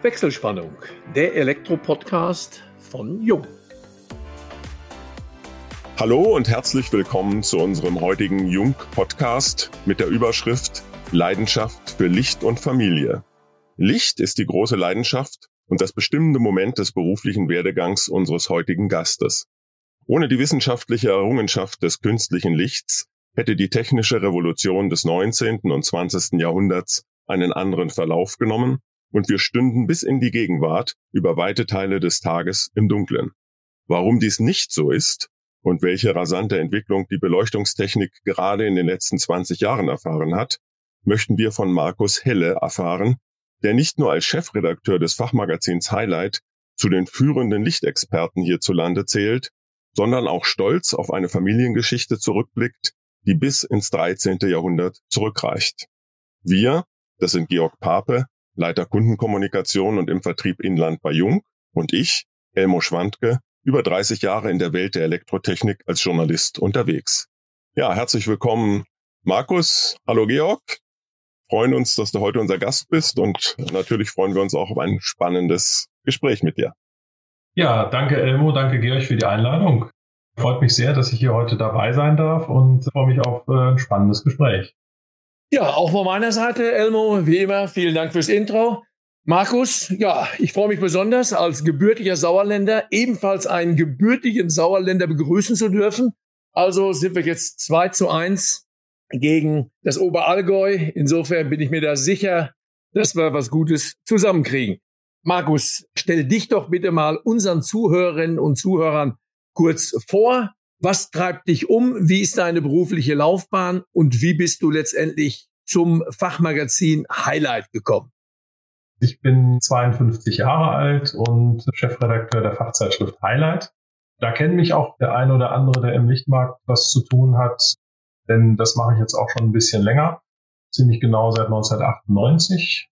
Wechselspannung, der Elektro-Podcast von Jung. Hallo und herzlich willkommen zu unserem heutigen Jung-Podcast mit der Überschrift Leidenschaft für Licht und Familie. Licht ist die große Leidenschaft und das bestimmende Moment des beruflichen Werdegangs unseres heutigen Gastes. Ohne die wissenschaftliche Errungenschaft des künstlichen Lichts hätte die technische Revolution des 19. und 20. Jahrhunderts einen anderen Verlauf genommen und wir stünden bis in die Gegenwart über weite Teile des Tages im Dunkeln. Warum dies nicht so ist und welche rasante Entwicklung die Beleuchtungstechnik gerade in den letzten 20 Jahren erfahren hat, möchten wir von Markus Helle erfahren, der nicht nur als Chefredakteur des Fachmagazins Highlight zu den führenden Lichtexperten hierzulande zählt, sondern auch stolz auf eine Familiengeschichte zurückblickt, die bis ins 13. Jahrhundert zurückreicht. Wir, das sind Georg Pape, Leiter Kundenkommunikation und im Vertrieb Inland bei Jung und ich, Elmo Schwandke, über 30 Jahre in der Welt der Elektrotechnik als Journalist unterwegs. Ja, herzlich willkommen, Markus. Hallo, Georg. Freuen uns, dass du heute unser Gast bist und natürlich freuen wir uns auch auf ein spannendes Gespräch mit dir. Ja, danke Elmo, danke Georg für die Einladung. Freut mich sehr, dass ich hier heute dabei sein darf und freue mich auf äh, ein spannendes Gespräch. Ja, auch von meiner Seite, Elmo, wie immer, vielen Dank fürs Intro. Markus, ja, ich freue mich besonders, als gebürtiger Sauerländer ebenfalls einen gebürtigen Sauerländer begrüßen zu dürfen. Also sind wir jetzt 2 zu 1 gegen das Oberallgäu. Insofern bin ich mir da sicher, dass wir was Gutes zusammenkriegen. Markus, stell dich doch bitte mal unseren Zuhörerinnen und Zuhörern kurz vor was treibt dich um? Wie ist deine berufliche Laufbahn? Und wie bist du letztendlich zum Fachmagazin Highlight gekommen? Ich bin 52 Jahre alt und Chefredakteur der Fachzeitschrift Highlight. Da kennen mich auch der ein oder andere, der im Lichtmarkt was zu tun hat, denn das mache ich jetzt auch schon ein bisschen länger, ziemlich genau seit 1998.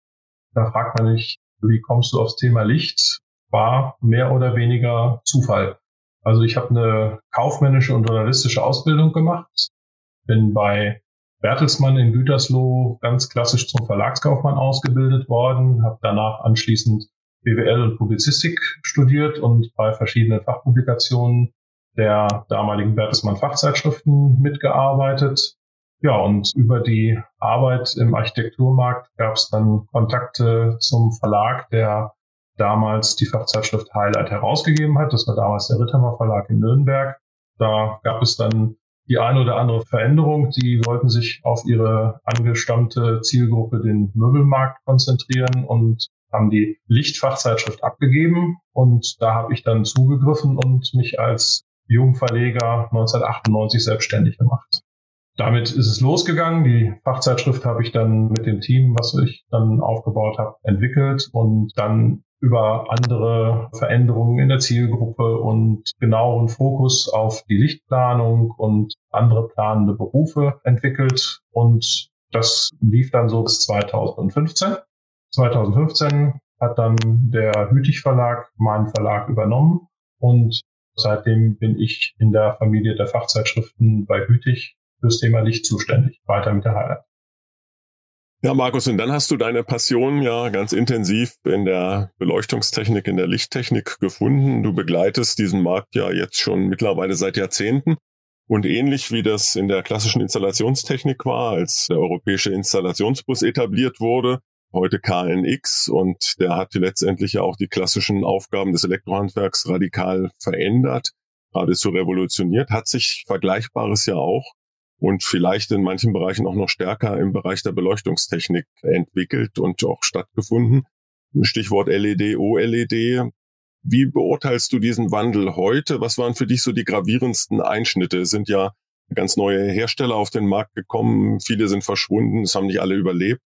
Da fragt man mich, wie kommst du aufs Thema Licht? War mehr oder weniger Zufall. Also ich habe eine kaufmännische und journalistische Ausbildung gemacht, bin bei Bertelsmann in Gütersloh ganz klassisch zum Verlagskaufmann ausgebildet worden, habe danach anschließend BWL und Publizistik studiert und bei verschiedenen Fachpublikationen der damaligen Bertelsmann Fachzeitschriften mitgearbeitet. Ja, und über die Arbeit im Architekturmarkt gab es dann Kontakte zum Verlag, der damals die Fachzeitschrift Highlight herausgegeben hat. Das war damals der Rittermer Verlag in Nürnberg. Da gab es dann die eine oder andere Veränderung. Die wollten sich auf ihre angestammte Zielgruppe, den Möbelmarkt, konzentrieren und haben die Lichtfachzeitschrift abgegeben. Und da habe ich dann zugegriffen und mich als Jungverleger 1998 selbstständig gemacht. Damit ist es losgegangen. Die Fachzeitschrift habe ich dann mit dem Team, was ich dann aufgebaut habe, entwickelt und dann über andere Veränderungen in der Zielgruppe und genaueren Fokus auf die Lichtplanung und andere planende Berufe entwickelt. Und das lief dann so bis 2015. 2015 hat dann der Hütig Verlag meinen Verlag übernommen und seitdem bin ich in der Familie der Fachzeitschriften bei Hütig fürs Thema Licht zuständig, weiter mit der Highlight. Ja, Markus, und dann hast du deine Passion ja ganz intensiv in der Beleuchtungstechnik, in der Lichttechnik gefunden. Du begleitest diesen Markt ja jetzt schon mittlerweile seit Jahrzehnten. Und ähnlich wie das in der klassischen Installationstechnik war, als der europäische Installationsbus etabliert wurde, heute KNX, und der hat letztendlich ja auch die klassischen Aufgaben des Elektrohandwerks radikal verändert, geradezu revolutioniert, hat sich Vergleichbares ja auch und vielleicht in manchen Bereichen auch noch stärker im Bereich der Beleuchtungstechnik entwickelt und auch stattgefunden. Stichwort LED, OLED. Wie beurteilst du diesen Wandel heute? Was waren für dich so die gravierendsten Einschnitte? Es sind ja ganz neue Hersteller auf den Markt gekommen. Viele sind verschwunden. Es haben nicht alle überlebt.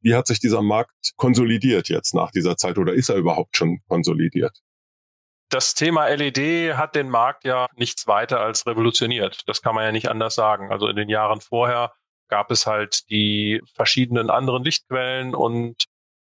Wie hat sich dieser Markt konsolidiert jetzt nach dieser Zeit oder ist er überhaupt schon konsolidiert? Das Thema LED hat den Markt ja nichts weiter als revolutioniert. Das kann man ja nicht anders sagen. Also in den Jahren vorher gab es halt die verschiedenen anderen Lichtquellen und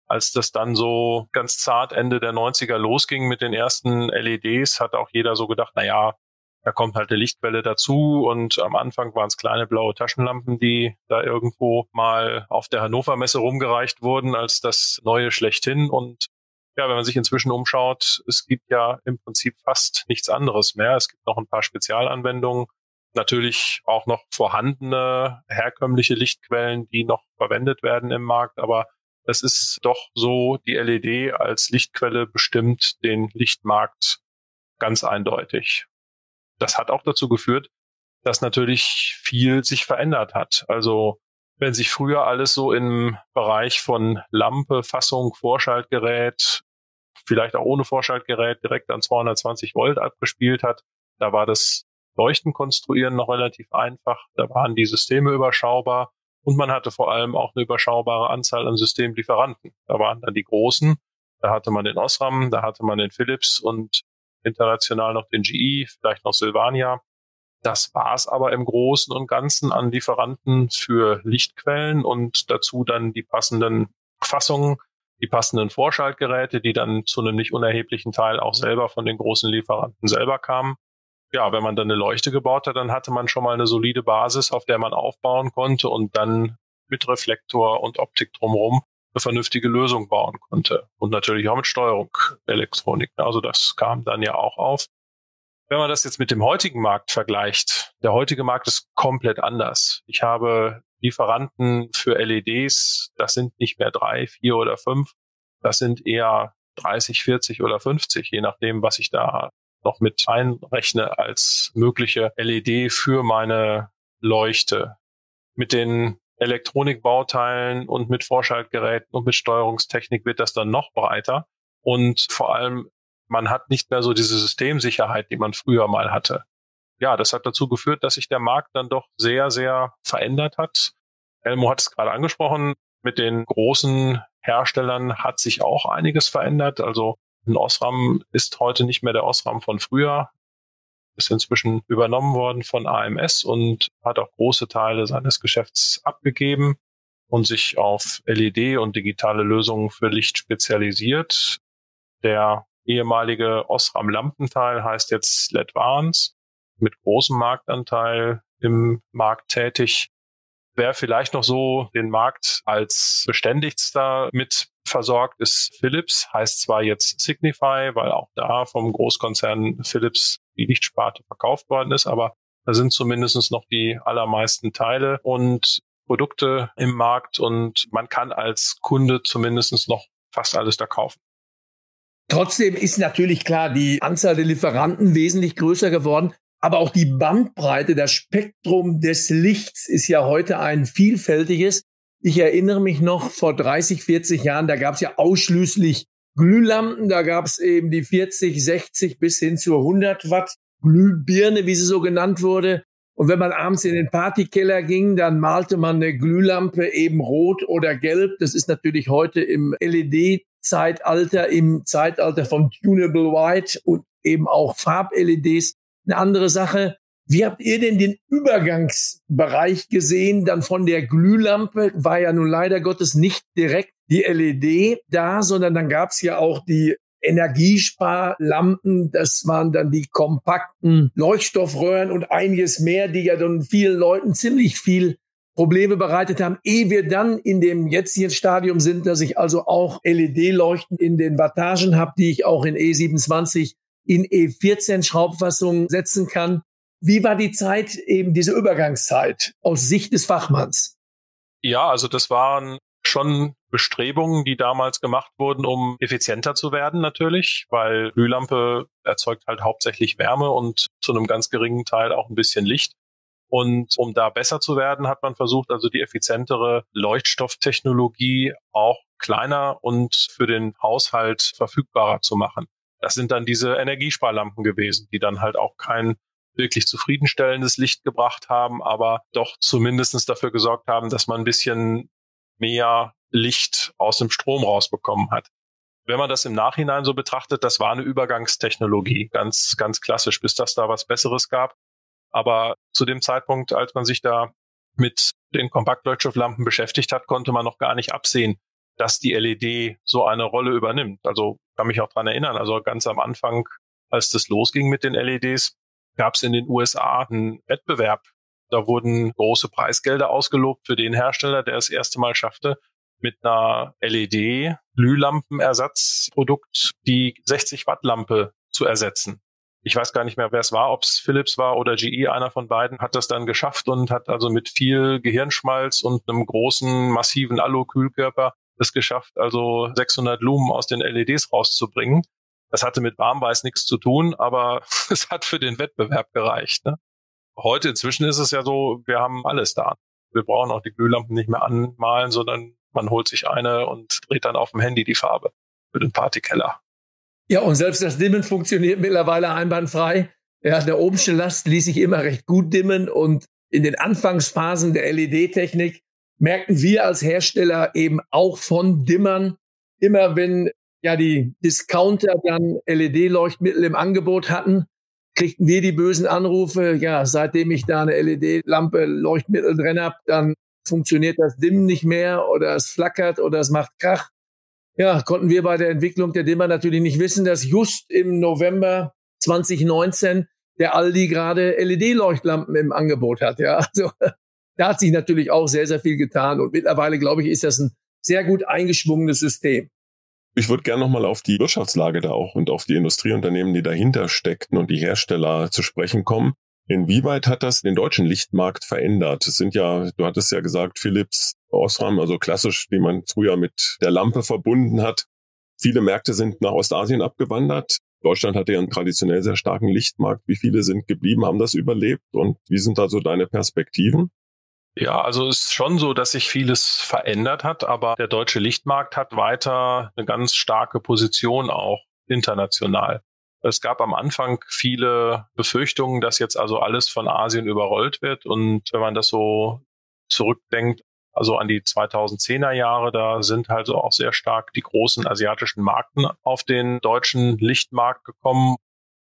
als das dann so ganz zart Ende der 90er losging mit den ersten LEDs, hat auch jeder so gedacht, na ja, da kommt halt eine Lichtquelle dazu und am Anfang waren es kleine blaue Taschenlampen, die da irgendwo mal auf der Hannover Messe rumgereicht wurden als das neue schlechthin und ja, wenn man sich inzwischen umschaut, es gibt ja im Prinzip fast nichts anderes mehr. Es gibt noch ein paar Spezialanwendungen, natürlich auch noch vorhandene herkömmliche Lichtquellen, die noch verwendet werden im Markt, aber es ist doch so, die LED als Lichtquelle bestimmt den Lichtmarkt ganz eindeutig. Das hat auch dazu geführt, dass natürlich viel sich verändert hat. Also wenn sich früher alles so im Bereich von Lampe, Fassung, Vorschaltgerät, vielleicht auch ohne Vorschaltgerät direkt an 220 Volt abgespielt hat, da war das Leuchten konstruieren noch relativ einfach. Da waren die Systeme überschaubar und man hatte vor allem auch eine überschaubare Anzahl an Systemlieferanten. Da waren dann die großen, da hatte man den Osram, da hatte man den Philips und international noch den GE, vielleicht noch Silvania. Das war es aber im Großen und Ganzen an Lieferanten für Lichtquellen und dazu dann die passenden Fassungen, die passenden Vorschaltgeräte, die dann zu einem nicht unerheblichen Teil auch selber von den großen Lieferanten selber kamen. Ja, wenn man dann eine Leuchte gebaut hat, dann hatte man schon mal eine solide Basis, auf der man aufbauen konnte und dann mit Reflektor und Optik drumherum eine vernünftige Lösung bauen konnte. Und natürlich auch mit Steuerung Elektronik. Also das kam dann ja auch auf. Wenn man das jetzt mit dem heutigen Markt vergleicht, der heutige Markt ist komplett anders. Ich habe Lieferanten für LEDs, das sind nicht mehr drei, vier oder fünf, das sind eher 30, 40 oder 50, je nachdem, was ich da noch mit einrechne als mögliche LED für meine Leuchte. Mit den Elektronikbauteilen und mit Vorschaltgeräten und mit Steuerungstechnik wird das dann noch breiter. Und vor allem man hat nicht mehr so diese Systemsicherheit, die man früher mal hatte. Ja, das hat dazu geführt, dass sich der Markt dann doch sehr, sehr verändert hat. Elmo hat es gerade angesprochen, mit den großen Herstellern hat sich auch einiges verändert. Also ein Osram ist heute nicht mehr der Osram von früher, ist inzwischen übernommen worden von AMS und hat auch große Teile seines Geschäfts abgegeben und sich auf LED und digitale Lösungen für Licht spezialisiert. Der ehemalige Osram Lampenteil heißt jetzt Ledvance mit großem Marktanteil im Markt tätig. Wer vielleicht noch so den Markt als beständigster mit versorgt ist Philips, heißt zwar jetzt Signify, weil auch da vom Großkonzern Philips die Lichtsparte verkauft worden ist, aber da sind zumindest noch die allermeisten Teile und Produkte im Markt und man kann als Kunde zumindest noch fast alles da kaufen. Trotzdem ist natürlich klar, die Anzahl der Lieferanten wesentlich größer geworden. Aber auch die Bandbreite, das Spektrum des Lichts ist ja heute ein vielfältiges. Ich erinnere mich noch vor 30, 40 Jahren, da gab es ja ausschließlich Glühlampen, da gab es eben die 40, 60 bis hin zur 100 Watt Glühbirne, wie sie so genannt wurde. Und wenn man abends in den Partykeller ging, dann malte man eine Glühlampe eben rot oder gelb. Das ist natürlich heute im LED Zeitalter, im Zeitalter von Tunable White und eben auch Farb-LEDs eine andere Sache. Wie habt ihr denn den Übergangsbereich gesehen? Dann von der Glühlampe war ja nun leider Gottes nicht direkt die LED da, sondern dann gab es ja auch die Energiesparlampen. Das waren dann die kompakten Leuchtstoffröhren und einiges mehr, die ja dann vielen Leuten ziemlich viel Probleme bereitet haben, ehe wir dann in dem jetzigen Stadium sind, dass ich also auch LED-Leuchten in den Wattagen habe, die ich auch in E27 in E14 Schraubfassungen setzen kann. Wie war die Zeit, eben diese Übergangszeit aus Sicht des Fachmanns? Ja, also das waren schon Bestrebungen, die damals gemacht wurden, um effizienter zu werden natürlich, weil Glühlampe erzeugt halt hauptsächlich Wärme und zu einem ganz geringen Teil auch ein bisschen Licht. Und um da besser zu werden, hat man versucht, also die effizientere Leuchtstofftechnologie auch kleiner und für den Haushalt verfügbarer zu machen. Das sind dann diese Energiesparlampen gewesen, die dann halt auch kein wirklich zufriedenstellendes Licht gebracht haben, aber doch zumindestens dafür gesorgt haben, dass man ein bisschen mehr Licht aus dem Strom rausbekommen hat. Wenn man das im Nachhinein so betrachtet, das war eine Übergangstechnologie, ganz, ganz klassisch, bis das da was Besseres gab. Aber zu dem Zeitpunkt, als man sich da mit den Kompaktleuchtstofflampen beschäftigt hat, konnte man noch gar nicht absehen, dass die LED so eine Rolle übernimmt. Also kann mich auch dran erinnern, also ganz am Anfang, als das losging mit den LEDs, gab es in den USA einen Wettbewerb. Da wurden große Preisgelder ausgelobt für den Hersteller, der das erste Mal schaffte, mit einer LED-Glühlampenersatzprodukt die 60 Watt Lampe zu ersetzen. Ich weiß gar nicht mehr, wer es war, ob es Philips war oder GE, einer von beiden, hat das dann geschafft und hat also mit viel Gehirnschmalz und einem großen, massiven Alu-Kühlkörper es geschafft, also 600 Lumen aus den LEDs rauszubringen. Das hatte mit Warmweiß nichts zu tun, aber es hat für den Wettbewerb gereicht. Ne? Heute inzwischen ist es ja so, wir haben alles da. Wir brauchen auch die Glühlampen nicht mehr anmalen, sondern man holt sich eine und dreht dann auf dem Handy die Farbe für den Partykeller. Ja, und selbst das Dimmen funktioniert mittlerweile einwandfrei. Ja, der oberste Last ließ sich immer recht gut dimmen und in den Anfangsphasen der LED-Technik merkten wir als Hersteller eben auch von Dimmern, immer wenn ja die Discounter dann LED-Leuchtmittel im Angebot hatten, kriegten wir die bösen Anrufe, ja, seitdem ich da eine LED-Lampe Leuchtmittel drin habe, dann funktioniert das Dimmen nicht mehr oder es flackert oder es macht Krach. Ja, konnten wir bei der Entwicklung der Dimmer natürlich nicht wissen, dass just im November 2019 der Aldi gerade LED-Leuchtlampen im Angebot hat. Ja, also da hat sich natürlich auch sehr, sehr viel getan und mittlerweile, glaube ich, ist das ein sehr gut eingeschwungenes System. Ich würde gerne nochmal auf die Wirtschaftslage da auch und auf die Industrieunternehmen, die dahinter steckten und die Hersteller zu sprechen kommen. Inwieweit hat das den deutschen Lichtmarkt verändert? Es sind ja, du hattest ja gesagt, Philips, Osram, also klassisch, wie man früher mit der Lampe verbunden hat. Viele Märkte sind nach Ostasien abgewandert. Deutschland hatte ja einen traditionell sehr starken Lichtmarkt. Wie viele sind geblieben, haben das überlebt? Und wie sind da so deine Perspektiven? Ja, also ist schon so, dass sich vieles verändert hat, aber der deutsche Lichtmarkt hat weiter eine ganz starke Position auch international. Es gab am Anfang viele Befürchtungen, dass jetzt also alles von Asien überrollt wird. Und wenn man das so zurückdenkt, also an die 2010er Jahre, da sind halt auch sehr stark die großen asiatischen Marken auf den deutschen Lichtmarkt gekommen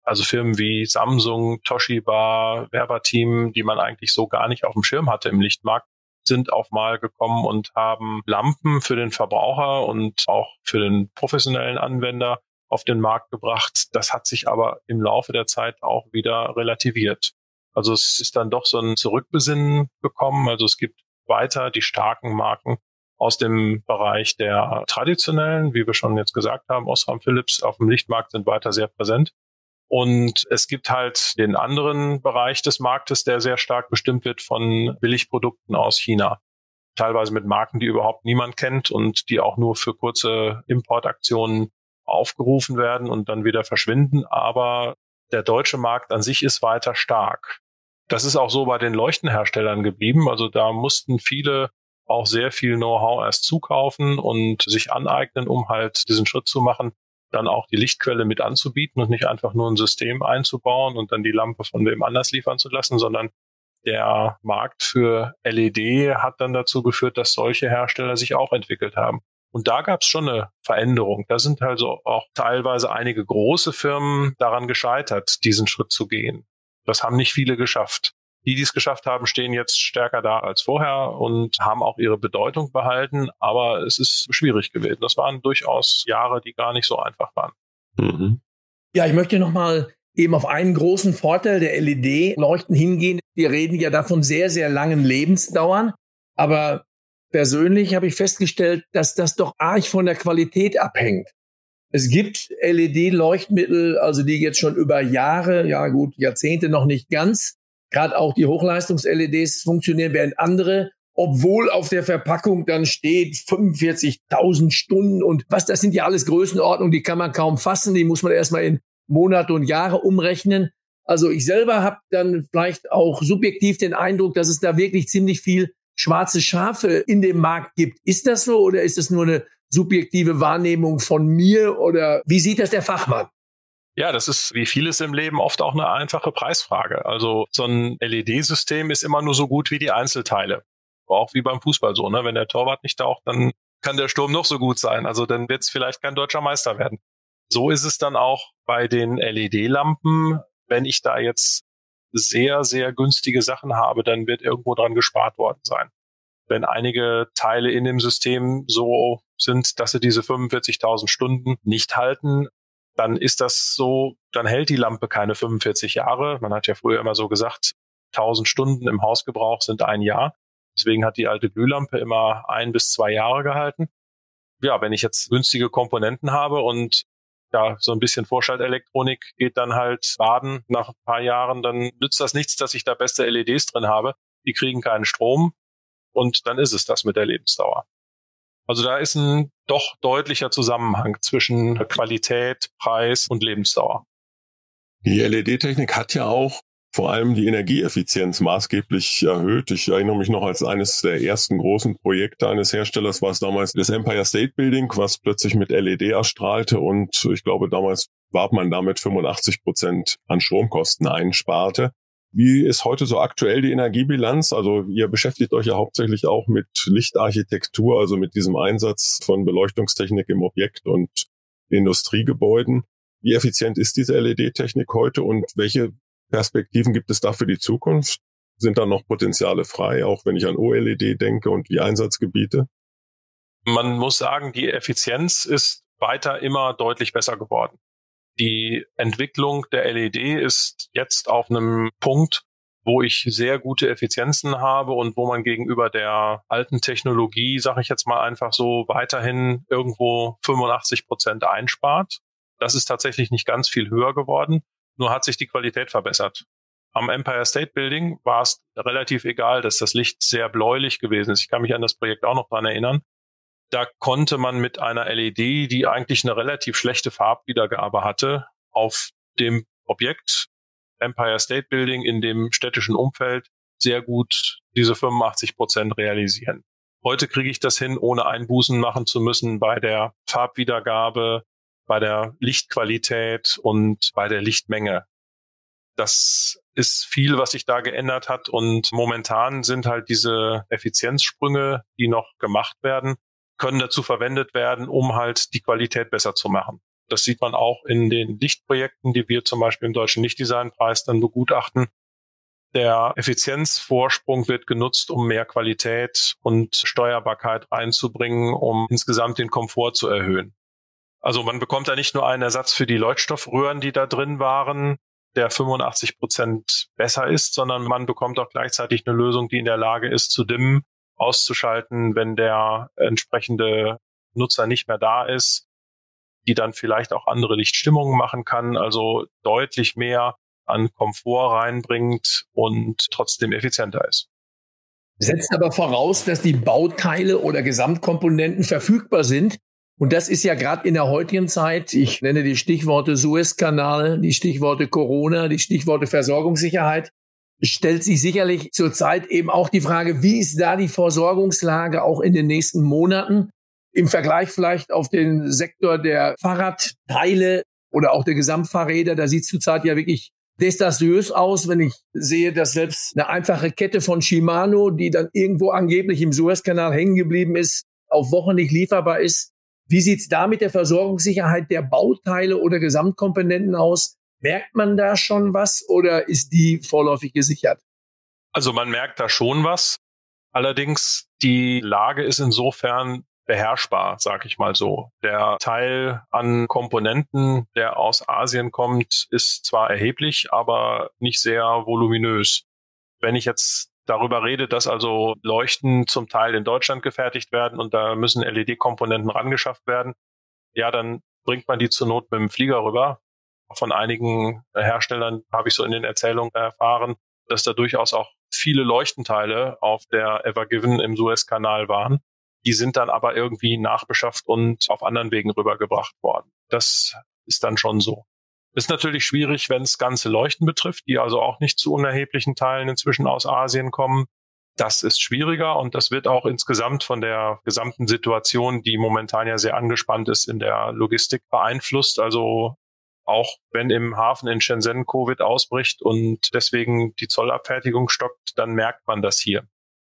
also Firmen wie Samsung, Toshiba, Werberteam, die man eigentlich so gar nicht auf dem Schirm hatte im Lichtmarkt, sind auf mal gekommen und haben Lampen für den Verbraucher und auch für den professionellen Anwender auf den Markt gebracht. Das hat sich aber im Laufe der Zeit auch wieder relativiert. Also es ist dann doch so ein Zurückbesinnen gekommen. Also es gibt weiter die starken Marken aus dem Bereich der traditionellen, wie wir schon jetzt gesagt haben, Osram Philips auf dem Lichtmarkt sind weiter sehr präsent. Und es gibt halt den anderen Bereich des Marktes, der sehr stark bestimmt wird von Billigprodukten aus China. Teilweise mit Marken, die überhaupt niemand kennt und die auch nur für kurze Importaktionen aufgerufen werden und dann wieder verschwinden. Aber der deutsche Markt an sich ist weiter stark. Das ist auch so bei den Leuchtenherstellern geblieben. Also da mussten viele auch sehr viel Know-how erst zukaufen und sich aneignen, um halt diesen Schritt zu machen, dann auch die Lichtquelle mit anzubieten und nicht einfach nur ein System einzubauen und dann die Lampe von wem anders liefern zu lassen, sondern der Markt für LED hat dann dazu geführt, dass solche Hersteller sich auch entwickelt haben. Und da gab es schon eine Veränderung. Da sind also auch teilweise einige große Firmen daran gescheitert, diesen Schritt zu gehen. Das haben nicht viele geschafft. Die, die es geschafft haben, stehen jetzt stärker da als vorher und haben auch ihre Bedeutung behalten. Aber es ist schwierig gewesen. Das waren durchaus Jahre, die gar nicht so einfach waren. Mhm. Ja, ich möchte noch mal eben auf einen großen Vorteil der LED-Leuchten hingehen. Wir reden ja davon sehr, sehr langen Lebensdauern. Aber persönlich habe ich festgestellt, dass das doch arg von der Qualität abhängt. Es gibt LED-Leuchtmittel, also die jetzt schon über Jahre, ja gut, Jahrzehnte noch nicht ganz, Gerade auch die Hochleistungs-LEDs funktionieren, während andere, obwohl auf der Verpackung dann steht 45.000 Stunden und was, das sind ja alles Größenordnungen, die kann man kaum fassen, die muss man erstmal in Monate und Jahre umrechnen. Also ich selber habe dann vielleicht auch subjektiv den Eindruck, dass es da wirklich ziemlich viel schwarze Schafe in dem Markt gibt. Ist das so oder ist es nur eine subjektive Wahrnehmung von mir oder wie sieht das der Fachmann? Ja, das ist wie vieles im Leben oft auch eine einfache Preisfrage. Also so ein LED-System ist immer nur so gut wie die Einzelteile. Auch wie beim Fußball so, ne? Wenn der Torwart nicht taucht, dann kann der Sturm noch so gut sein. Also dann wird es vielleicht kein deutscher Meister werden. So ist es dann auch bei den LED-Lampen. Wenn ich da jetzt sehr, sehr günstige Sachen habe, dann wird irgendwo dran gespart worden sein. Wenn einige Teile in dem System so sind, dass sie diese 45.000 Stunden nicht halten, dann ist das so, dann hält die Lampe keine 45 Jahre. Man hat ja früher immer so gesagt, 1000 Stunden im Hausgebrauch sind ein Jahr. Deswegen hat die alte Glühlampe immer ein bis zwei Jahre gehalten. Ja, wenn ich jetzt günstige Komponenten habe und ja, so ein bisschen Vorschaltelektronik geht dann halt baden nach ein paar Jahren, dann nützt das nichts, dass ich da beste LEDs drin habe. Die kriegen keinen Strom und dann ist es das mit der Lebensdauer. Also da ist ein doch deutlicher Zusammenhang zwischen Qualität, Preis und Lebensdauer. Die LED-Technik hat ja auch vor allem die Energieeffizienz maßgeblich erhöht. Ich erinnere mich noch als eines der ersten großen Projekte eines Herstellers war es damals das Empire State Building, was plötzlich mit LED erstrahlte und ich glaube damals warb man damit 85 Prozent an Stromkosten einsparte. Wie ist heute so aktuell die Energiebilanz? Also ihr beschäftigt euch ja hauptsächlich auch mit Lichtarchitektur, also mit diesem Einsatz von Beleuchtungstechnik im Objekt und Industriegebäuden. Wie effizient ist diese LED-Technik heute und welche Perspektiven gibt es da für die Zukunft? Sind da noch Potenziale frei, auch wenn ich an OLED denke und die Einsatzgebiete? Man muss sagen, die Effizienz ist weiter immer deutlich besser geworden. Die Entwicklung der LED ist jetzt auf einem Punkt, wo ich sehr gute Effizienzen habe und wo man gegenüber der alten Technologie, sage ich jetzt mal einfach so, weiterhin irgendwo 85 Prozent einspart. Das ist tatsächlich nicht ganz viel höher geworden. Nur hat sich die Qualität verbessert. Am Empire State Building war es relativ egal, dass das Licht sehr bläulich gewesen ist. Ich kann mich an das Projekt auch noch dran erinnern. Da konnte man mit einer LED, die eigentlich eine relativ schlechte Farbwiedergabe hatte, auf dem Objekt Empire State Building in dem städtischen Umfeld sehr gut diese 85 Prozent realisieren. Heute kriege ich das hin, ohne Einbußen machen zu müssen bei der Farbwiedergabe, bei der Lichtqualität und bei der Lichtmenge. Das ist viel, was sich da geändert hat und momentan sind halt diese Effizienzsprünge, die noch gemacht werden, können dazu verwendet werden, um halt die Qualität besser zu machen. Das sieht man auch in den Lichtprojekten, die wir zum Beispiel im Deutschen Lichtdesignpreis dann begutachten. Der Effizienzvorsprung wird genutzt, um mehr Qualität und Steuerbarkeit reinzubringen, um insgesamt den Komfort zu erhöhen. Also man bekommt da nicht nur einen Ersatz für die Leuchtstoffröhren, die da drin waren, der 85 Prozent besser ist, sondern man bekommt auch gleichzeitig eine Lösung, die in der Lage ist zu dimmen, auszuschalten, wenn der entsprechende Nutzer nicht mehr da ist, die dann vielleicht auch andere Lichtstimmungen machen kann, also deutlich mehr an Komfort reinbringt und trotzdem effizienter ist. Setzt aber voraus, dass die Bauteile oder Gesamtkomponenten verfügbar sind, und das ist ja gerade in der heutigen Zeit, ich nenne die Stichworte Suezkanal, die Stichworte Corona, die Stichworte Versorgungssicherheit, stellt sich sicherlich zurzeit eben auch die Frage, wie ist da die Versorgungslage auch in den nächsten Monaten im Vergleich vielleicht auf den Sektor der Fahrradteile oder auch der Gesamtfahrräder. Da sieht es zurzeit ja wirklich desaströs aus, wenn ich sehe, dass selbst eine einfache Kette von Shimano, die dann irgendwo angeblich im Suezkanal hängen geblieben ist, auf Wochen nicht lieferbar ist. Wie sieht's da mit der Versorgungssicherheit der Bauteile oder Gesamtkomponenten aus? Merkt man da schon was oder ist die vorläufig gesichert? Also man merkt da schon was. Allerdings die Lage ist insofern beherrschbar, sag ich mal so. Der Teil an Komponenten, der aus Asien kommt, ist zwar erheblich, aber nicht sehr voluminös. Wenn ich jetzt darüber redet, dass also Leuchten zum Teil in Deutschland gefertigt werden und da müssen LED-Komponenten rangeschafft werden, ja, dann bringt man die zur Not mit dem Flieger rüber. Von einigen Herstellern habe ich so in den Erzählungen erfahren, dass da durchaus auch viele Leuchtenteile auf der Ever Given im Suezkanal waren. Die sind dann aber irgendwie nachbeschafft und auf anderen Wegen rübergebracht worden. Das ist dann schon so. Ist natürlich schwierig, wenn es ganze Leuchten betrifft, die also auch nicht zu unerheblichen Teilen inzwischen aus Asien kommen. Das ist schwieriger und das wird auch insgesamt von der gesamten Situation, die momentan ja sehr angespannt ist in der Logistik beeinflusst. Also auch wenn im Hafen in Shenzhen Covid ausbricht und deswegen die Zollabfertigung stockt, dann merkt man das hier.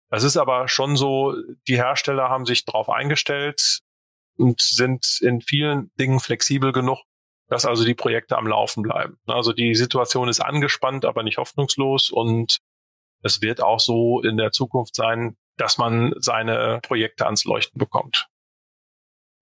Es ist aber schon so, die Hersteller haben sich darauf eingestellt und sind in vielen Dingen flexibel genug, dass also die Projekte am Laufen bleiben. Also die Situation ist angespannt, aber nicht hoffnungslos und es wird auch so in der Zukunft sein, dass man seine Projekte ans Leuchten bekommt.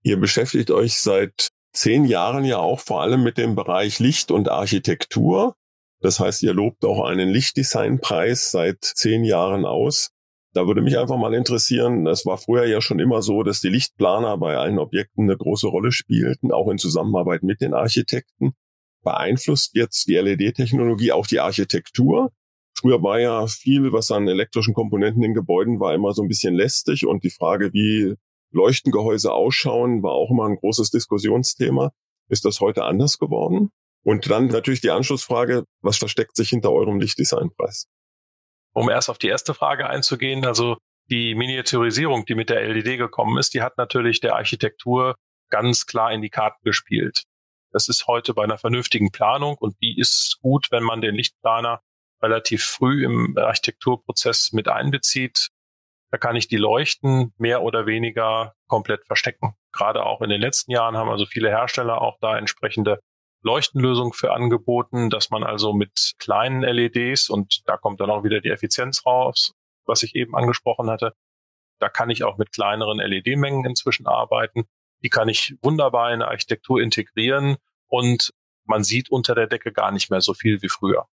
Ihr beschäftigt euch seit zehn Jahren ja auch vor allem mit dem Bereich Licht und Architektur. Das heißt, ihr lobt auch einen Lichtdesignpreis seit zehn Jahren aus. Da würde mich einfach mal interessieren, es war früher ja schon immer so, dass die Lichtplaner bei allen Objekten eine große Rolle spielten, auch in Zusammenarbeit mit den Architekten. Beeinflusst jetzt die LED-Technologie auch die Architektur? Früher war ja viel, was an elektrischen Komponenten in Gebäuden war, immer so ein bisschen lästig und die Frage, wie Leuchtengehäuse ausschauen, war auch immer ein großes Diskussionsthema. Ist das heute anders geworden? Und dann natürlich die Anschlussfrage, was versteckt sich hinter eurem Lichtdesignpreis? Um erst auf die erste Frage einzugehen, also die Miniaturisierung, die mit der LED gekommen ist, die hat natürlich der Architektur ganz klar in die Karten gespielt. Das ist heute bei einer vernünftigen Planung und die ist gut, wenn man den Lichtplaner relativ früh im Architekturprozess mit einbezieht. Da kann ich die Leuchten mehr oder weniger komplett verstecken. Gerade auch in den letzten Jahren haben also viele Hersteller auch da entsprechende Leuchtenlösung für angeboten, dass man also mit kleinen LEDs und da kommt dann auch wieder die Effizienz raus, was ich eben angesprochen hatte. Da kann ich auch mit kleineren LED-Mengen inzwischen arbeiten. Die kann ich wunderbar in Architektur integrieren und man sieht unter der Decke gar nicht mehr so viel wie früher.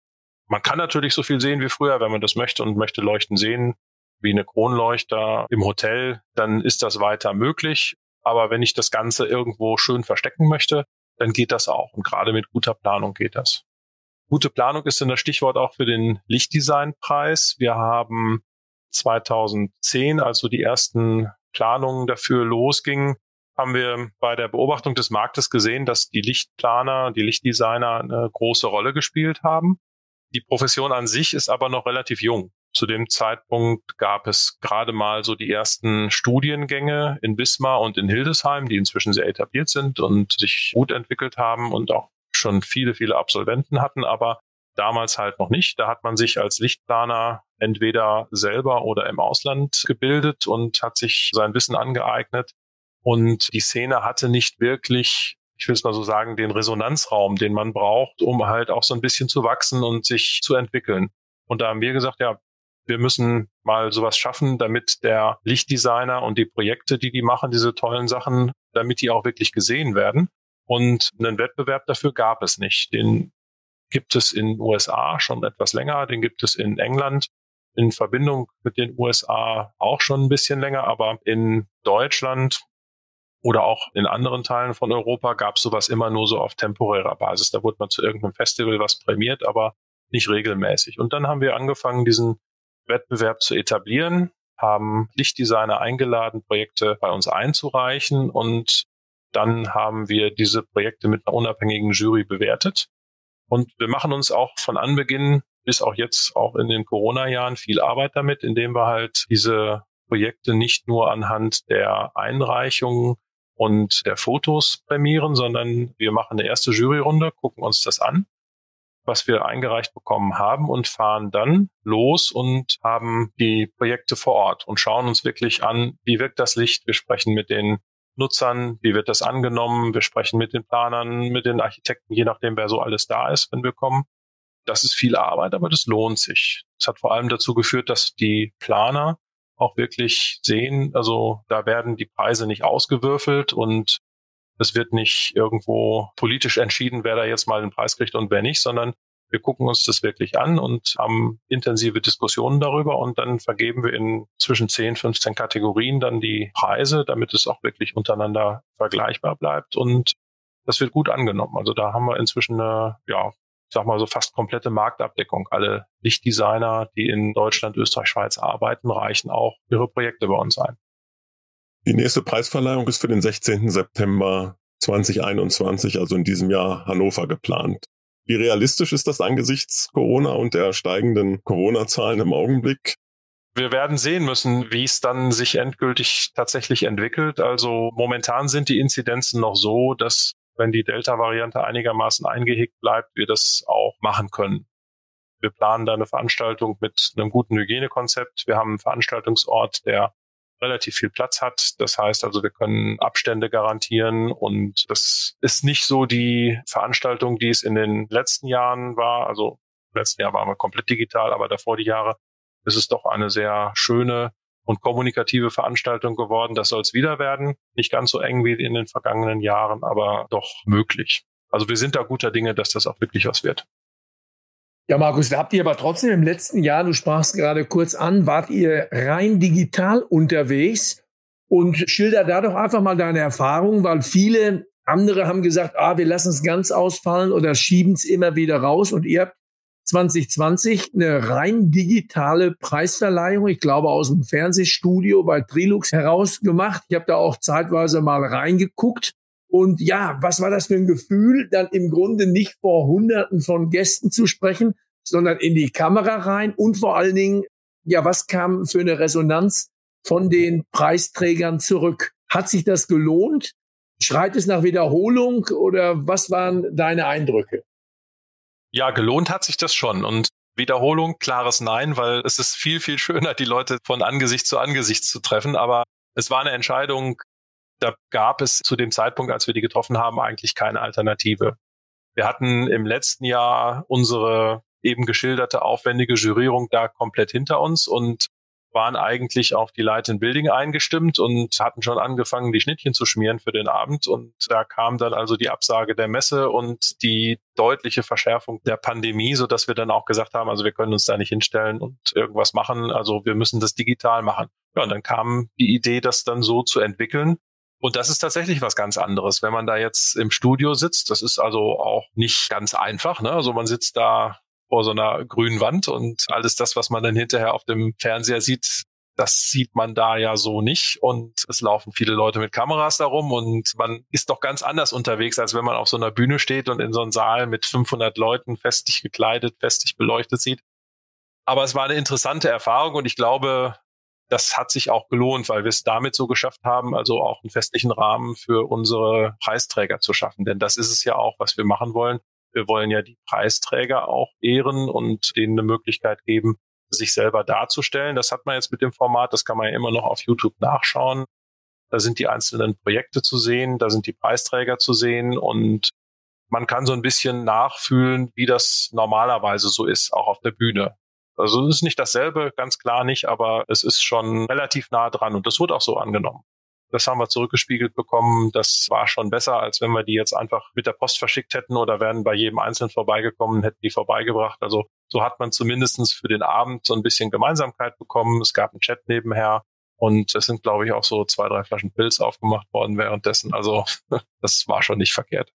Man kann natürlich so viel sehen wie früher, wenn man das möchte und möchte Leuchten sehen, wie eine Kronleuchter im Hotel, dann ist das weiter möglich. Aber wenn ich das Ganze irgendwo schön verstecken möchte, dann geht das auch. Und gerade mit guter Planung geht das. Gute Planung ist dann das Stichwort auch für den Lichtdesignpreis. Wir haben 2010, als so die ersten Planungen dafür losgingen, haben wir bei der Beobachtung des Marktes gesehen, dass die Lichtplaner, die Lichtdesigner eine große Rolle gespielt haben. Die Profession an sich ist aber noch relativ jung. Zu dem Zeitpunkt gab es gerade mal so die ersten Studiengänge in Wismar und in Hildesheim, die inzwischen sehr etabliert sind und sich gut entwickelt haben und auch schon viele, viele Absolventen hatten, aber damals halt noch nicht. Da hat man sich als Lichtplaner entweder selber oder im Ausland gebildet und hat sich sein Wissen angeeignet. Und die Szene hatte nicht wirklich, ich will es mal so sagen, den Resonanzraum, den man braucht, um halt auch so ein bisschen zu wachsen und sich zu entwickeln. Und da haben wir gesagt, ja, wir müssen mal sowas schaffen, damit der Lichtdesigner und die Projekte, die die machen, diese tollen Sachen, damit die auch wirklich gesehen werden. Und einen Wettbewerb dafür gab es nicht. Den gibt es in USA schon etwas länger, den gibt es in England in Verbindung mit den USA auch schon ein bisschen länger, aber in Deutschland oder auch in anderen Teilen von Europa gab es sowas immer nur so auf temporärer Basis. Da wurde man zu irgendeinem Festival was prämiert, aber nicht regelmäßig. Und dann haben wir angefangen, diesen Wettbewerb zu etablieren, haben Lichtdesigner eingeladen, Projekte bei uns einzureichen und dann haben wir diese Projekte mit einer unabhängigen Jury bewertet. Und wir machen uns auch von Anbeginn bis auch jetzt auch in den Corona-Jahren viel Arbeit damit, indem wir halt diese Projekte nicht nur anhand der Einreichungen und der Fotos prämieren, sondern wir machen eine erste Juryrunde, gucken uns das an was wir eingereicht bekommen haben und fahren dann los und haben die Projekte vor Ort und schauen uns wirklich an, wie wirkt das Licht. Wir sprechen mit den Nutzern, wie wird das angenommen. Wir sprechen mit den Planern, mit den Architekten, je nachdem, wer so alles da ist, wenn wir kommen. Das ist viel Arbeit, aber das lohnt sich. Es hat vor allem dazu geführt, dass die Planer auch wirklich sehen, also da werden die Preise nicht ausgewürfelt und es wird nicht irgendwo politisch entschieden, wer da jetzt mal den Preis kriegt und wer nicht, sondern wir gucken uns das wirklich an und haben intensive Diskussionen darüber und dann vergeben wir in zwischen 10, 15 Kategorien dann die Preise, damit es auch wirklich untereinander vergleichbar bleibt und das wird gut angenommen. Also da haben wir inzwischen eine, ja, ich sag mal so fast komplette Marktabdeckung. Alle Lichtdesigner, die in Deutschland, Österreich, Schweiz arbeiten, reichen auch ihre Projekte bei uns ein. Die nächste Preisverleihung ist für den 16. September 2021, also in diesem Jahr Hannover geplant. Wie realistisch ist das angesichts Corona und der steigenden Corona-Zahlen im Augenblick? Wir werden sehen müssen, wie es dann sich endgültig tatsächlich entwickelt. Also momentan sind die Inzidenzen noch so, dass wenn die Delta-Variante einigermaßen eingehegt bleibt, wir das auch machen können. Wir planen da eine Veranstaltung mit einem guten Hygienekonzept. Wir haben einen Veranstaltungsort, der relativ viel Platz hat. Das heißt also, wir können Abstände garantieren und das ist nicht so die Veranstaltung, die es in den letzten Jahren war. Also im letzten Jahr waren wir komplett digital, aber davor die Jahre ist es doch eine sehr schöne und kommunikative Veranstaltung geworden. Das soll es wieder werden. Nicht ganz so eng wie in den vergangenen Jahren, aber doch möglich. Also wir sind da guter Dinge, dass das auch wirklich was wird. Ja, Markus, da habt ihr aber trotzdem im letzten Jahr, du sprachst gerade kurz an, wart ihr rein digital unterwegs und schilder da doch einfach mal deine Erfahrungen, weil viele andere haben gesagt, ah, wir lassen es ganz ausfallen oder schieben es immer wieder raus und ihr habt 2020 eine rein digitale Preisverleihung, ich glaube aus dem Fernsehstudio bei Trilux herausgemacht. Ich habe da auch zeitweise mal reingeguckt und ja, was war das für ein Gefühl, dann im Grunde nicht vor Hunderten von Gästen zu sprechen, sondern in die Kamera rein und vor allen Dingen, ja, was kam für eine Resonanz von den Preisträgern zurück? Hat sich das gelohnt? Schreit es nach Wiederholung oder was waren deine Eindrücke? Ja, gelohnt hat sich das schon und Wiederholung, klares Nein, weil es ist viel, viel schöner, die Leute von Angesicht zu Angesicht zu treffen. Aber es war eine Entscheidung, da gab es zu dem Zeitpunkt, als wir die getroffen haben, eigentlich keine Alternative. Wir hatten im letzten Jahr unsere eben geschilderte aufwendige Jurierung da komplett hinter uns und waren eigentlich auf die Light in Building eingestimmt und hatten schon angefangen, die Schnittchen zu schmieren für den Abend. Und da kam dann also die Absage der Messe und die deutliche Verschärfung der Pandemie, so dass wir dann auch gesagt haben, also wir können uns da nicht hinstellen und irgendwas machen. Also wir müssen das digital machen. Ja, und dann kam die Idee, das dann so zu entwickeln. Und das ist tatsächlich was ganz anderes, wenn man da jetzt im Studio sitzt. Das ist also auch nicht ganz einfach. Ne? Also man sitzt da vor so einer grünen Wand und alles das, was man dann hinterher auf dem Fernseher sieht, das sieht man da ja so nicht und es laufen viele Leute mit Kameras darum und man ist doch ganz anders unterwegs, als wenn man auf so einer Bühne steht und in so einem Saal mit 500 Leuten festig gekleidet, festig beleuchtet sieht. Aber es war eine interessante Erfahrung und ich glaube, das hat sich auch gelohnt, weil wir es damit so geschafft haben, also auch einen festlichen Rahmen für unsere Preisträger zu schaffen. Denn das ist es ja auch, was wir machen wollen. Wir wollen ja die Preisträger auch ehren und denen eine Möglichkeit geben, sich selber darzustellen. Das hat man jetzt mit dem Format, das kann man ja immer noch auf YouTube nachschauen. Da sind die einzelnen Projekte zu sehen, da sind die Preisträger zu sehen und man kann so ein bisschen nachfühlen, wie das normalerweise so ist, auch auf der Bühne. Also es ist nicht dasselbe, ganz klar nicht, aber es ist schon relativ nah dran und das wurde auch so angenommen. Das haben wir zurückgespiegelt bekommen. Das war schon besser, als wenn wir die jetzt einfach mit der Post verschickt hätten oder wären bei jedem Einzelnen vorbeigekommen, hätten die vorbeigebracht. Also so hat man zumindestens für den Abend so ein bisschen Gemeinsamkeit bekommen. Es gab einen Chat nebenher. Und es sind, glaube ich, auch so zwei, drei Flaschen Pilz aufgemacht worden währenddessen. Also das war schon nicht verkehrt.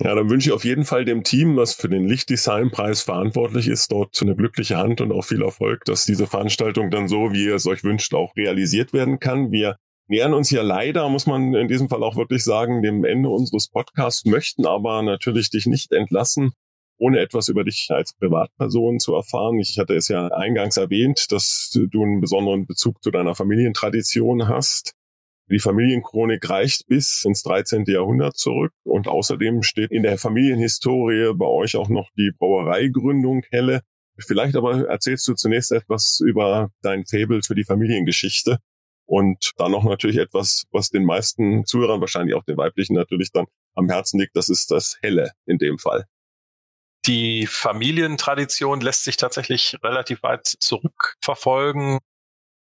Ja, dann wünsche ich auf jeden Fall dem Team, was für den Lichtdesignpreis verantwortlich ist, dort eine glückliche Hand und auch viel Erfolg, dass diese Veranstaltung dann so, wie ihr es euch wünscht, auch realisiert werden kann. Wir nähern uns ja leider, muss man in diesem Fall auch wirklich sagen, dem Ende unseres Podcasts, möchten aber natürlich dich nicht entlassen, ohne etwas über dich als Privatperson zu erfahren. Ich hatte es ja eingangs erwähnt, dass du einen besonderen Bezug zu deiner Familientradition hast. Die Familienchronik reicht bis ins 13. Jahrhundert zurück und außerdem steht in der Familienhistorie bei euch auch noch die Brauereigründung Helle. Vielleicht aber erzählst du zunächst etwas über dein Fable für die Familiengeschichte und dann noch natürlich etwas, was den meisten Zuhörern, wahrscheinlich auch den weiblichen natürlich dann am Herzen liegt, das ist das Helle in dem Fall. Die Familientradition lässt sich tatsächlich relativ weit zurückverfolgen.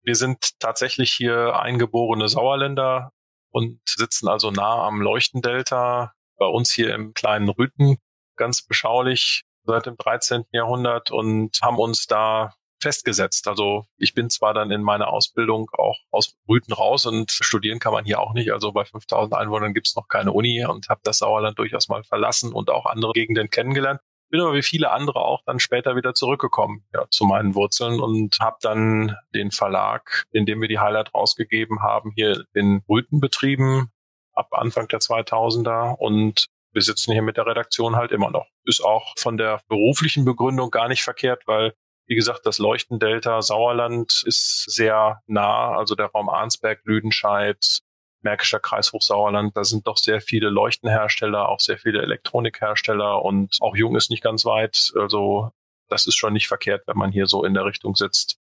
Wir sind tatsächlich hier eingeborene Sauerländer und sitzen also nah am Leuchtendelta, bei uns hier im kleinen Rüten, ganz beschaulich seit dem 13. Jahrhundert und haben uns da festgesetzt. Also ich bin zwar dann in meiner Ausbildung auch aus Rüten raus und studieren kann man hier auch nicht. Also bei 5000 Einwohnern gibt es noch keine Uni und habe das Sauerland durchaus mal verlassen und auch andere Gegenden kennengelernt bin aber wie viele andere auch dann später wieder zurückgekommen ja, zu meinen Wurzeln und habe dann den Verlag, in dem wir die Highlight rausgegeben haben, hier in Brüten betrieben ab Anfang der 2000er und wir sitzen hier mit der Redaktion halt immer noch. Ist auch von der beruflichen Begründung gar nicht verkehrt, weil wie gesagt, das Leuchtendelta Sauerland ist sehr nah, also der Raum Arnsberg, Lüdenscheid, Märkischer Kreis Hochsauerland, da sind doch sehr viele Leuchtenhersteller, auch sehr viele Elektronikhersteller und auch Jung ist nicht ganz weit. Also das ist schon nicht verkehrt, wenn man hier so in der Richtung sitzt.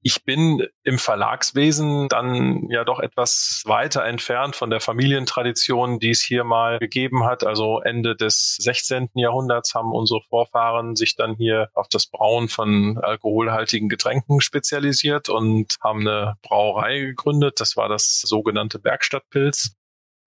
Ich bin im Verlagswesen dann ja doch etwas weiter entfernt von der Familientradition, die es hier mal gegeben hat. Also Ende des 16. Jahrhunderts haben unsere Vorfahren sich dann hier auf das Brauen von alkoholhaltigen Getränken spezialisiert und haben eine Brauerei gegründet. Das war das sogenannte Bergstadtpilz.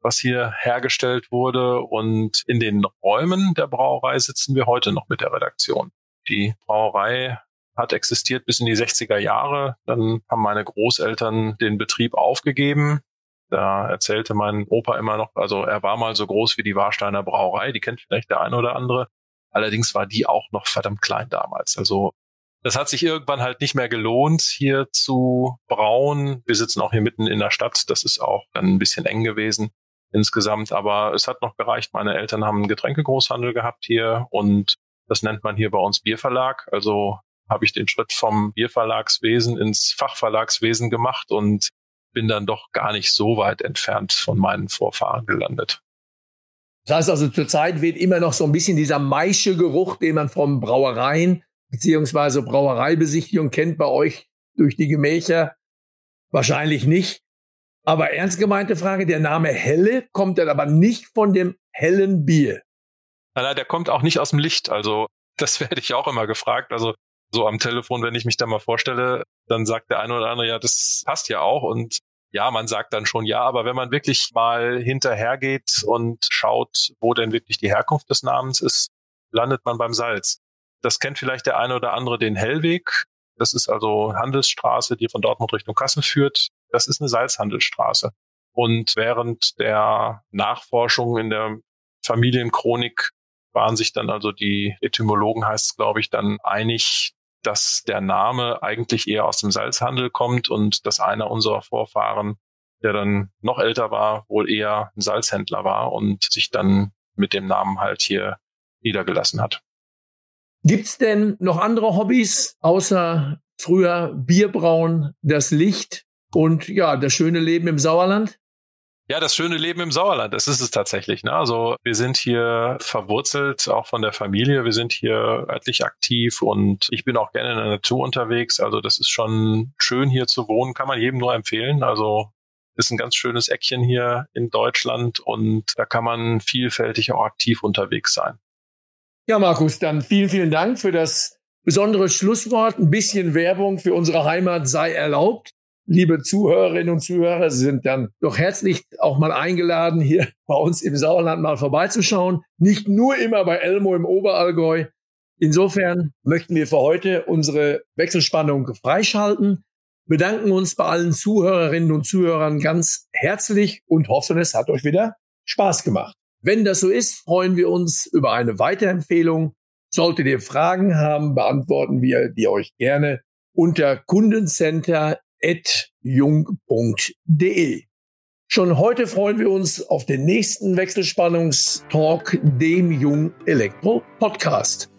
was hier hergestellt wurde. Und in den Räumen der Brauerei sitzen wir heute noch mit der Redaktion. Die Brauerei hat existiert bis in die 60er Jahre. Dann haben meine Großeltern den Betrieb aufgegeben. Da erzählte mein Opa immer noch, also er war mal so groß wie die Warsteiner Brauerei, die kennt vielleicht der eine oder andere. Allerdings war die auch noch verdammt klein damals. Also das hat sich irgendwann halt nicht mehr gelohnt, hier zu brauen. Wir sitzen auch hier mitten in der Stadt. Das ist auch dann ein bisschen eng gewesen insgesamt. Aber es hat noch gereicht. Meine Eltern haben einen Getränkegroßhandel gehabt hier und das nennt man hier bei uns Bierverlag. Also habe ich den Schritt vom Bierverlagswesen ins Fachverlagswesen gemacht und bin dann doch gar nicht so weit entfernt von meinen Vorfahren gelandet. Das heißt also, zurzeit weht immer noch so ein bisschen dieser Maische-Geruch, den man vom Brauereien beziehungsweise Brauereibesichtigung kennt bei euch durch die Gemächer. Wahrscheinlich nicht. Aber ernst gemeinte Frage, der Name Helle kommt dann aber nicht von dem hellen Bier. Nein, nein, der kommt auch nicht aus dem Licht. Also das werde ich auch immer gefragt. Also so am Telefon, wenn ich mich da mal vorstelle, dann sagt der eine oder andere, ja, das passt ja auch. Und ja, man sagt dann schon ja, aber wenn man wirklich mal hinterhergeht und schaut, wo denn wirklich die Herkunft des Namens ist, landet man beim Salz. Das kennt vielleicht der eine oder andere den Hellweg. Das ist also Handelsstraße, die von Dortmund Richtung Kassel führt. Das ist eine Salzhandelsstraße. Und während der Nachforschung in der Familienchronik waren sich dann also die Etymologen heißt es, glaube ich, dann einig, dass der Name eigentlich eher aus dem Salzhandel kommt und dass einer unserer Vorfahren, der dann noch älter war, wohl eher ein Salzhändler war und sich dann mit dem Namen halt hier niedergelassen hat. Gibt's denn noch andere Hobbys außer früher Bierbrauen, das Licht und ja, das schöne Leben im Sauerland? Ja, das schöne Leben im Sauerland, das ist es tatsächlich. Ne? Also wir sind hier verwurzelt, auch von der Familie. Wir sind hier örtlich aktiv und ich bin auch gerne in der Natur unterwegs. Also das ist schon schön hier zu wohnen, kann man jedem nur empfehlen. Also ist ein ganz schönes Eckchen hier in Deutschland und da kann man vielfältig auch aktiv unterwegs sein. Ja, Markus, dann vielen, vielen Dank für das besondere Schlusswort. Ein bisschen Werbung für unsere Heimat sei erlaubt liebe Zuhörerinnen und Zuhörer, Sie sind dann doch herzlich auch mal eingeladen, hier bei uns im Sauerland mal vorbeizuschauen. Nicht nur immer bei Elmo im Oberallgäu. Insofern möchten wir für heute unsere Wechselspannung freischalten, bedanken uns bei allen Zuhörerinnen und Zuhörern ganz herzlich und hoffen, es hat euch wieder Spaß gemacht. Wenn das so ist, freuen wir uns über eine Weiterempfehlung. Solltet ihr Fragen haben, beantworten wir die euch gerne unter Kundencenter jung.de. Schon heute freuen wir uns auf den nächsten Wechselspannungstalk, dem Jung Elektro Podcast.